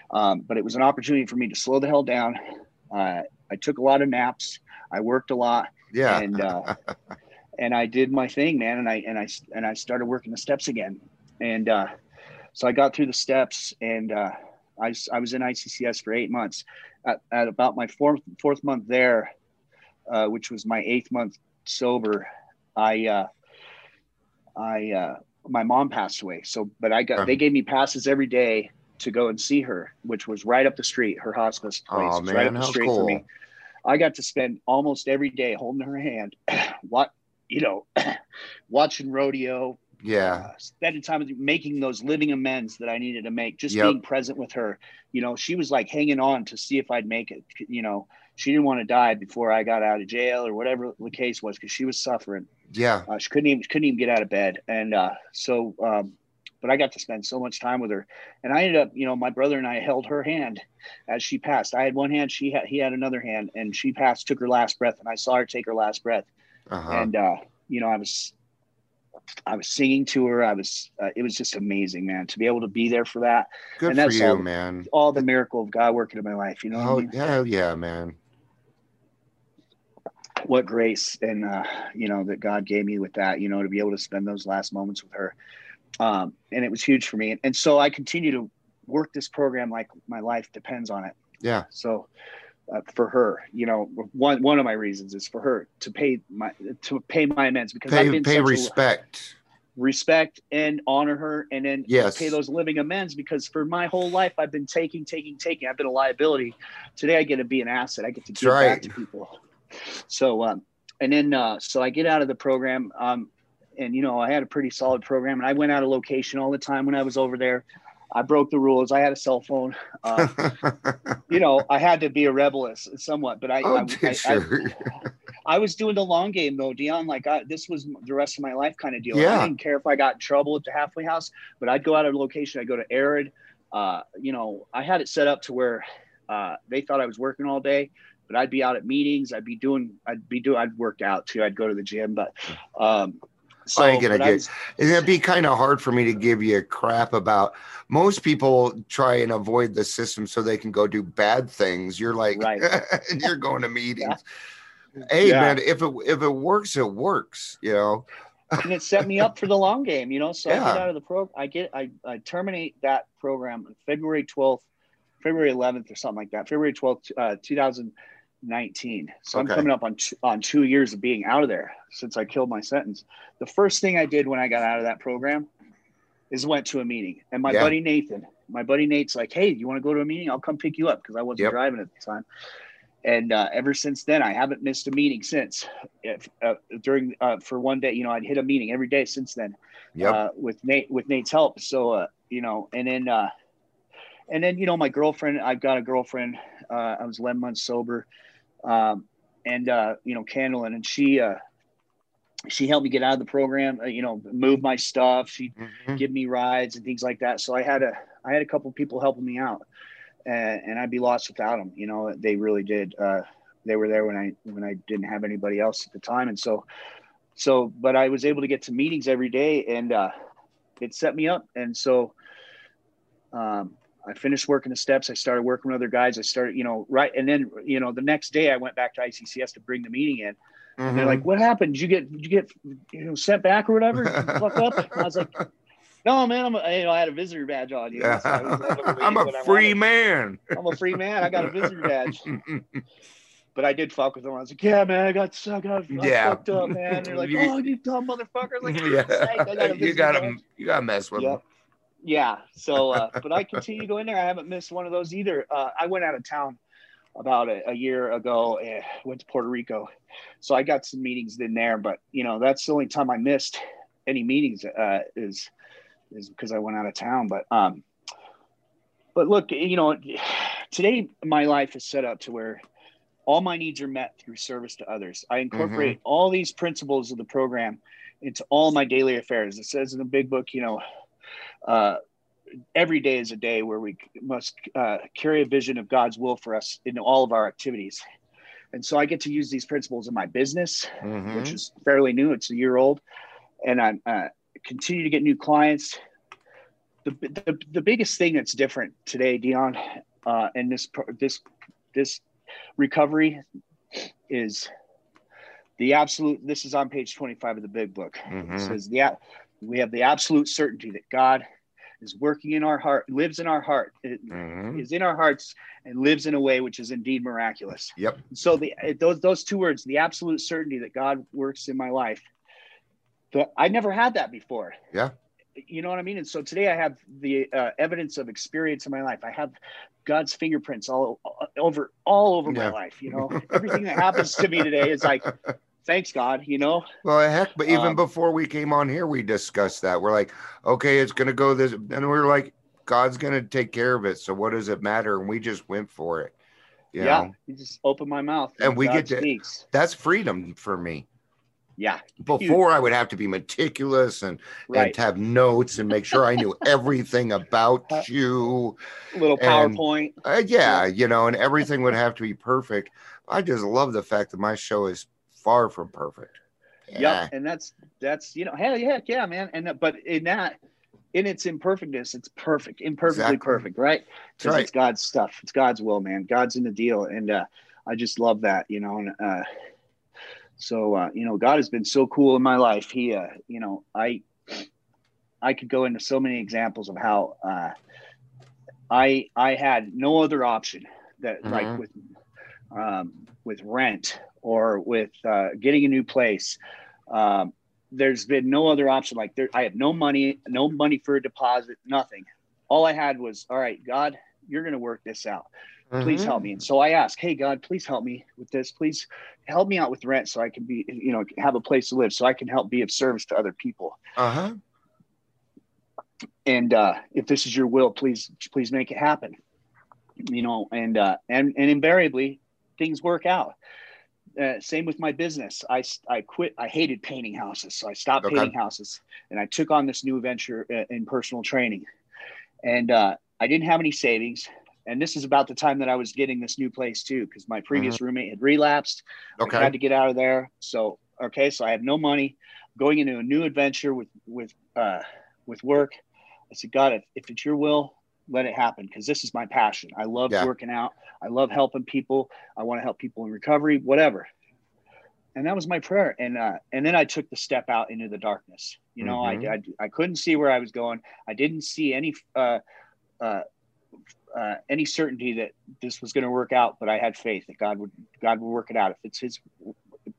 Um, but it was an opportunity for me to slow the hell down. Uh, I took a lot of naps. I worked a lot, Yeah. and uh, and I did my thing, man. And I and I and I started working the steps again. And uh, so I got through the steps, and uh, I I was in ICCS for eight months. At, at about my fourth fourth month there, uh, which was my eighth month sober, I uh, I uh, my mom passed away. So, but I got Okay. they gave me passes every day to go and see her, which was right up the street. Her hospice place Oh was right up man, the street for me. I got to spend almost every day holding her hand, what you know, watching rodeo, Yeah. uh, spending time with making those living amends that I needed to make, just Yep. being present with her. You know, she was like hanging on to see if I'd make it. You know, she didn't want to die before I got out of jail or whatever the case was because she was suffering. Yeah. Uh, she couldn't even couldn't even get out of bed, and uh, so. Um, but I got to spend so much time with her, and I ended up, you know, my brother and I held her hand as she passed. I had one hand, she had he had another hand, and she passed, took her last breath, and I saw her take her last breath Uh-huh. and uh, you know, I was, I was singing to her. I was, uh, it was just amazing, man, to be able to be there for that. Good and for that's you, all- man. All the miracle of God working in my life. You know, what I Oh, mean? hell yeah, man. what grace and uh, you know that God gave me with that. You know, to be able to spend those last moments with her, um, and it was huge for me. And, and so I continue to work this program like my life depends on it. Yeah. So. Uh, for her, you know, one one of my reasons is for her to pay my to pay my amends because I've Pay been pay such a- respect. respect and honor her and then Yes. pay those living amends because for my whole life I've been taking, taking, taking. I've been a liability. Today I get to be an asset. I get to give right. back to people. So um and then uh so I get out of the program um and you know I had a pretty solid program and I went out of location all the time when I was over there. I broke the rules. I had a cell phone. Uh, you know, I had to be a rebel as- somewhat, but I, oh, I, I, I, sure. I was doing the long game though, Dion. Like I, this was the rest of my life kind of deal. Yeah. I didn't care if I got in trouble at the halfway house, but I'd go out of location. I'd go to Arid. Uh, you know, I had it set up to where uh, they thought I was working all day, but I'd be out at meetings. I'd be doing. I'd be doing. I'd work out too. I'd go to the gym, but um, so I ain't gonna get- It'd be kind of hard for me to give you a crap about. Most people try and avoid the system so they can go do bad things. You're like, Right. and you're going to meetings. Hey Yeah. man, if it if it works, it works. You know. and it set me up for the long game, you know. So I get out of the pro, I get, I, I terminate that program on February 12th, February 11th, or something like that. February 12th, uh, 2019. So Okay. I'm coming up on two, on two years of being out of there since I killed my sentence. The first thing I did when I got out of that program is went to a meeting, and my Yeah. buddy Nathan, my buddy Nate's like, "Hey, you want to go to a meeting? I'll come pick you up because I wasn't Yep. driving at the time." And uh, ever since then, I haven't missed a meeting since. If, uh, during uh, for one day, you know, I'd hit a meeting every day since then Yep. uh, with Nate with Nate's help. So uh, you know, and then uh, and then you know, my girlfriend. I've got a girlfriend. Uh, I was eleven months sober, um, and uh, you know, Candlin, and she uh, she helped me get out of the program. Uh, you know, move my stuff. She Mhm. give me rides and things like that. So I had a I had a couple people helping me out, and, and I'd be lost without them. You know, they really did. Uh, they were there when I when I didn't have anybody else at the time, and so so but I was able to get to meetings every day, and uh, it set me up. And so um, I finished working the steps. I started working with other guys. I started, you know, right, and then you know the next day I went back to ICCS to bring the meeting in. And they're like, mm-hmm. "What happened? Did you get did you get you know sent back or whatever? Fuck up?" I was like, "No, man, I'm a, you know I had a visitor badge on. You know, so I was able to I'm a free man. I'm a free man. I got a visitor badge." But I did fuck with them. I was like, "Yeah, man, I got I got I Yeah. fucked up, man." They're like, "Oh, you dumb motherfucker!" Like, yeah, I got a you gotta badge." you gotta mess with Yep. them. Yeah. So, uh, but I continue to go in there. I haven't missed one of those either. Uh, I went out of town about a, a year ago. and went to Puerto Rico, so I got some meetings in there. But you know, that's the only time I missed any meetings uh, is is because I went out of town. But um, but look, you know, today my life is set up to where all my needs are met through service to others. I incorporate mm-hmm. all these principles of the program into all my daily affairs. It says in the big book, you know, uh, every day is a day where we must uh, carry a vision of God's will for us in all of our activities. And so I get to use these principles in my business, mm-hmm. which is fairly new. It's a year old, and I uh, continue to get new clients. The, the, the biggest thing that's different today, Dion, uh, and this this this recovery is the absolute. This is on page twenty five of the big book. Mm-hmm. It says the we have the absolute certainty that God is working in our heart, lives in our heart, mm-hmm. is in our hearts, and lives in a way which is indeed miraculous. Yep. So the those those two words, the absolute certainty that God works in my life, the, I never had that before. Yeah. You know what I mean? And so today I have the uh, evidence of experience in my life. I have God's fingerprints all over all over yeah. my life. You know, everything that happens to me today is like thanks God, you know. Well, heck, but even um, before we came on here, we discussed that. We're like, okay, it's gonna go this, and we're like, God's gonna take care of it. So what does it matter? And we just went for it. You yeah, know? you just open my mouth, and, and we God get to. Speaks. That's freedom for me. Yeah. Before I would have to be meticulous and, right. and have notes and make sure I knew everything about uh, you. Little PowerPoint. And, uh, yeah, you know, and everything would have to be perfect. I just love the fact that my show is far from perfect. Yeah. Yep. And that's that's you know, hell yeah, yeah, man. And but in that in its imperfectness, it's perfect, imperfectly exactly. perfect, right? Because right. it's God's stuff. It's God's will, man. God's in the deal. And uh I just love that, you know, and uh so uh, you know, God has been so cool in my life. He uh, you know, I I could go into so many examples of how uh I I had no other option that mm-hmm. like with um with rent or with uh, getting a new place. Um, there's been no other option. Like there, I have no money, no money for a deposit, nothing. All I had was, all right, God, you're going to work this out. Please mm-hmm. help me. And so I asked, hey, God, please help me with this. Please help me out with rent so I can be, you know, have a place to live so I can help be of service to other people. Uh-huh. And uh, if this is your will, please, please make it happen. You know, and uh, and and invariably things work out uh, same with my business. I, I quit. I hated painting houses. So I stopped okay. painting houses and I took on this new venture uh, in personal training. And uh, I didn't have any savings. And this is about the time that I was getting this new place too, because my previous mm-hmm. roommate had relapsed. Okay. I had to get out of there. So, okay. So I had no money going into a new adventure with, with, uh, with work. I said, God, if, if it's your will, let it happen because this is my passion. I love yeah. working out. I love helping people. I want to help people in recovery, whatever. And that was my prayer. And uh, and then I took the step out into the darkness. You know, mm-hmm. I, I, I couldn't see where I was going. I didn't see any uh, uh, uh, any certainty that this was going to work out, but I had faith that God would God would work it out. If it's His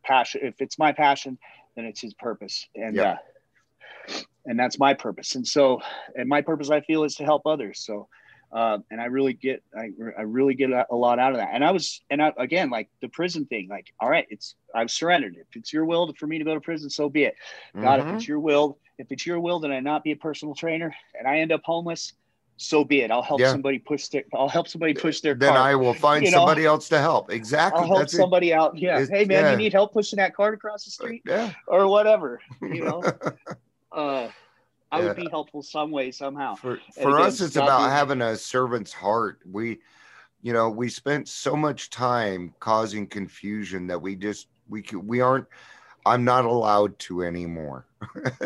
passion, if it's my passion, then it's His purpose. And uh, and that's my purpose. And so, and my purpose I feel is to help others. So, uh, and I really get, I, I really get a, a, lot out of that. And I was, and I, again, like the prison thing, like, all right, it's, I've surrendered. If it's your will for me to go to prison, so be it. God, mm-hmm. if it's mm-hmm. your will, if it's your will then I not be a personal trainer and I end up homeless, so be it. I'll help yeah. somebody push their. I'll help somebody push their. Then I will find you somebody else to help. Exactly. I'll help That's somebody it. out. Yeah. It's, hey man, yeah. you need help pushing that cart across the street? Yeah. Or whatever. You know. uh, I would be helpful some way somehow. For, for again, us, it's about having a servant's heart. We, you know, we spent so much time causing confusion that we just we we aren't. I'm not allowed to anymore.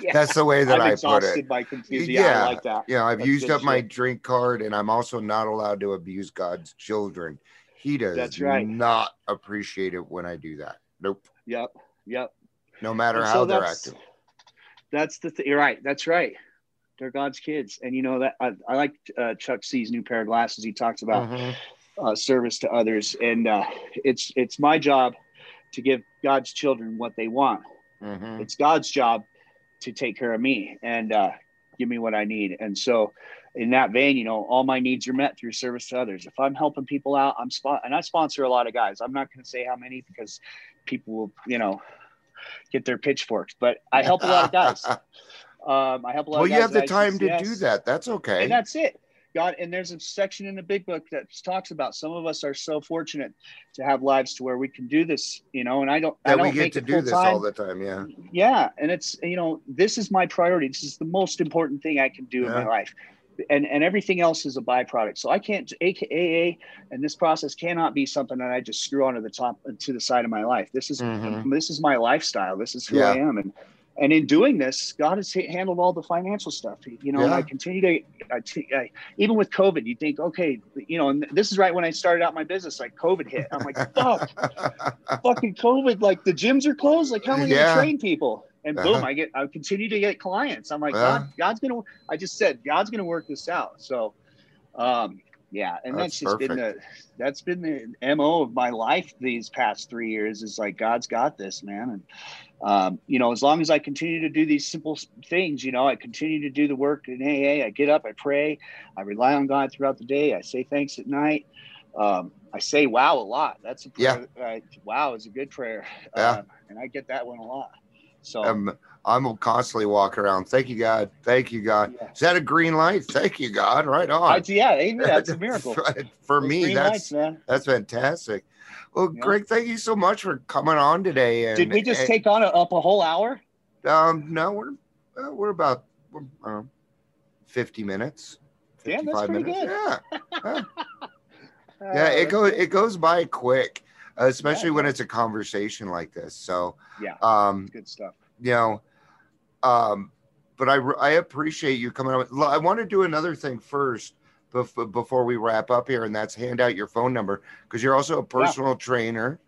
yeah. That's the way that I'm I put it. By confusion. Yeah, yeah, I like that. Yeah, I've That's used up shit. my drink card, and I'm also not allowed to abuse God's children. He does That's right. not appreciate it when I do that. Nope. Yep. Yep. No matter and how so they're acting that's the thing. You're right. That's right. They're God's kids, and you know that I, I like uh, Chuck C's new pair of glasses. He talks about mm-hmm. uh, service to others, and uh, it's it's my job to give God's children what they want. Mm-hmm. It's God's job to take care of me, and uh, give me what I need. And so, in that vein, you know, all my needs are met through service to others. If I'm helping people out, I'm spot and I sponsor a lot of guys. I'm not going to say how many because people will, you know, get their pitchforks, but I help a lot of guys. Um, I help a lot. Well, you have the time to do that. That's okay. and that's it. God, and there's a section in the big book that talks about some of us are so fortunate to have lives to where we can do this, you know. And I don't, I that don't we get to do this full-time all the time. Yeah. yeah and it's you know this is my priority this is the most important thing i can do in my life and and everything else is a byproduct so i can't aka and this process cannot be something that i just screw onto the top to the side of my life this is Mhm. this is my lifestyle this is who Yeah. i am and and in doing this god has handled all the financial stuff you know and i continue to I t- I- even with covid you think okay you know and this is right when i started out my business like covid hit i'm like fuck fucking COVID, like the gyms are closed. Like, how am I going to train people? And boom, Uh-huh. I get, I continue to get clients. I'm like, Uh-huh. God, God's to, I just said, God's to work this out. So, um, yeah. And That's that's, just been the, that's been the MO of my life these past three years is like, God's got this, man. And, um, you know, as long as I continue to do these simple things, you know, I continue to do the work in AA. I get up, I pray, I rely on God throughout the day. I say thanks at night. Um, I say wow a lot. That's a prayer. Uh, wow is a good prayer. Yeah. Um, and I get that one a lot. So um, I'm constantly walking around. Thank you, God. Thank you, God. yeah. Is that a green light? Thank you, God. Right on. Yeah, amen. That's a miracle. For, Those me, that's lights, that's fantastic. Well, Yeah. Greg, thank you so much for coming on today. And, Did we just and- take on a, up a whole hour? Um, no, we're uh, we're about we're, uh, fifty minutes. Damn, that's pretty minutes. good. Yeah, yeah. It goes it goes by quick, uh, especially Yeah, when it's a conversation like this. So, Yeah. um, Good stuff. you know, um, but I I appreciate you coming on. I want to do another thing first. bef- Before we wrap up here, and that's hand out your phone number because you're also a personal trainer,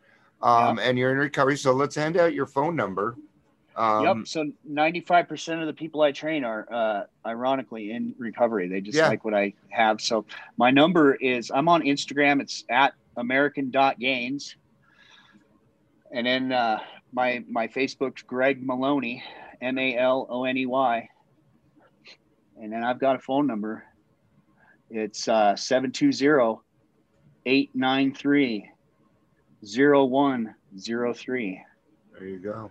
um, and you're in recovery. So let's hand out your phone number. Um, yep. So 95% of the people I train are, uh, ironically, in recovery. They just Yeah. like what I have. So my number is I'm on Instagram. It's at American Gains, And then uh, my my Facebook's Greg Maloney, M A L O N E Y. And then I've got a phone number. It's uh, 720 893 0103. There you go.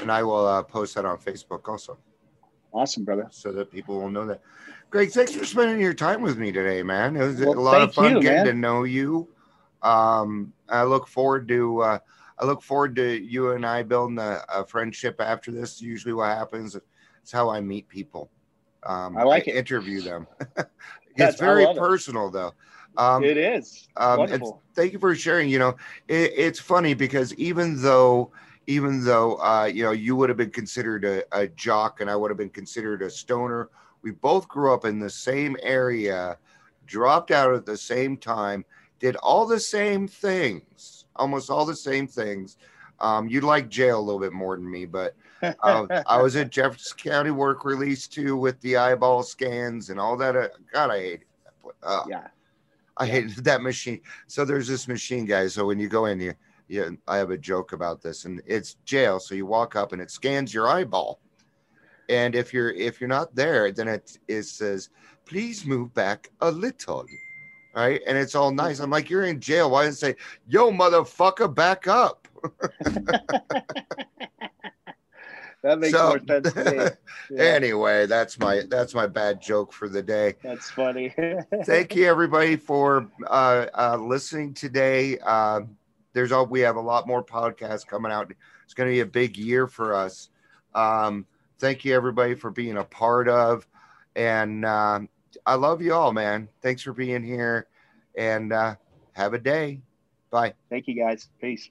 And I will uh, post that on Facebook also Awesome, brother. so that people will know that. Greg, thanks for spending your time with me today, man. It was Well, a lot of fun you, getting man. to know you. Um, I look forward to uh, I look forward to you and I building a, a friendship after this. Usually, what happens is how I meet people. Um, I like it. Interview them. It's I very love it. personal, though. Um, it is. um, Wonderful. thank you for sharing. You know, it, it's funny because even though, even though, uh, you know, you would have been considered a, a jock and I would have been considered a stoner, we both grew up in the same area, dropped out at the same time, did all the same things, almost all the same things. Um, you like jail a little bit more than me, but uh, I was at Jefferson County work release too with the eyeball scans and all that. Uh, God, I hate it. Uh, yeah. I hate that machine. So there's this machine, guys. So when you go in, you, you, I have a joke about this, and it's jail. So you walk up and it scans your eyeball, and if you're if you're not there, then it it says, "Please move back a little." Right, and it's all nice. I'm like, you're in jail. Why it say, "Yo, motherfucker, back up"? That makes So- more sense to me. Yeah, anyway, that's my that's my bad joke for the day. that's funny. thank you everybody for uh, uh, listening today. Uh, there's all we have a lot more podcasts coming out. It's going to be a big year for us. Um, thank you everybody for being a part of, and um I love you all, man. Thanks for being here, and uh, have a day. Bye. Thank you guys. Peace.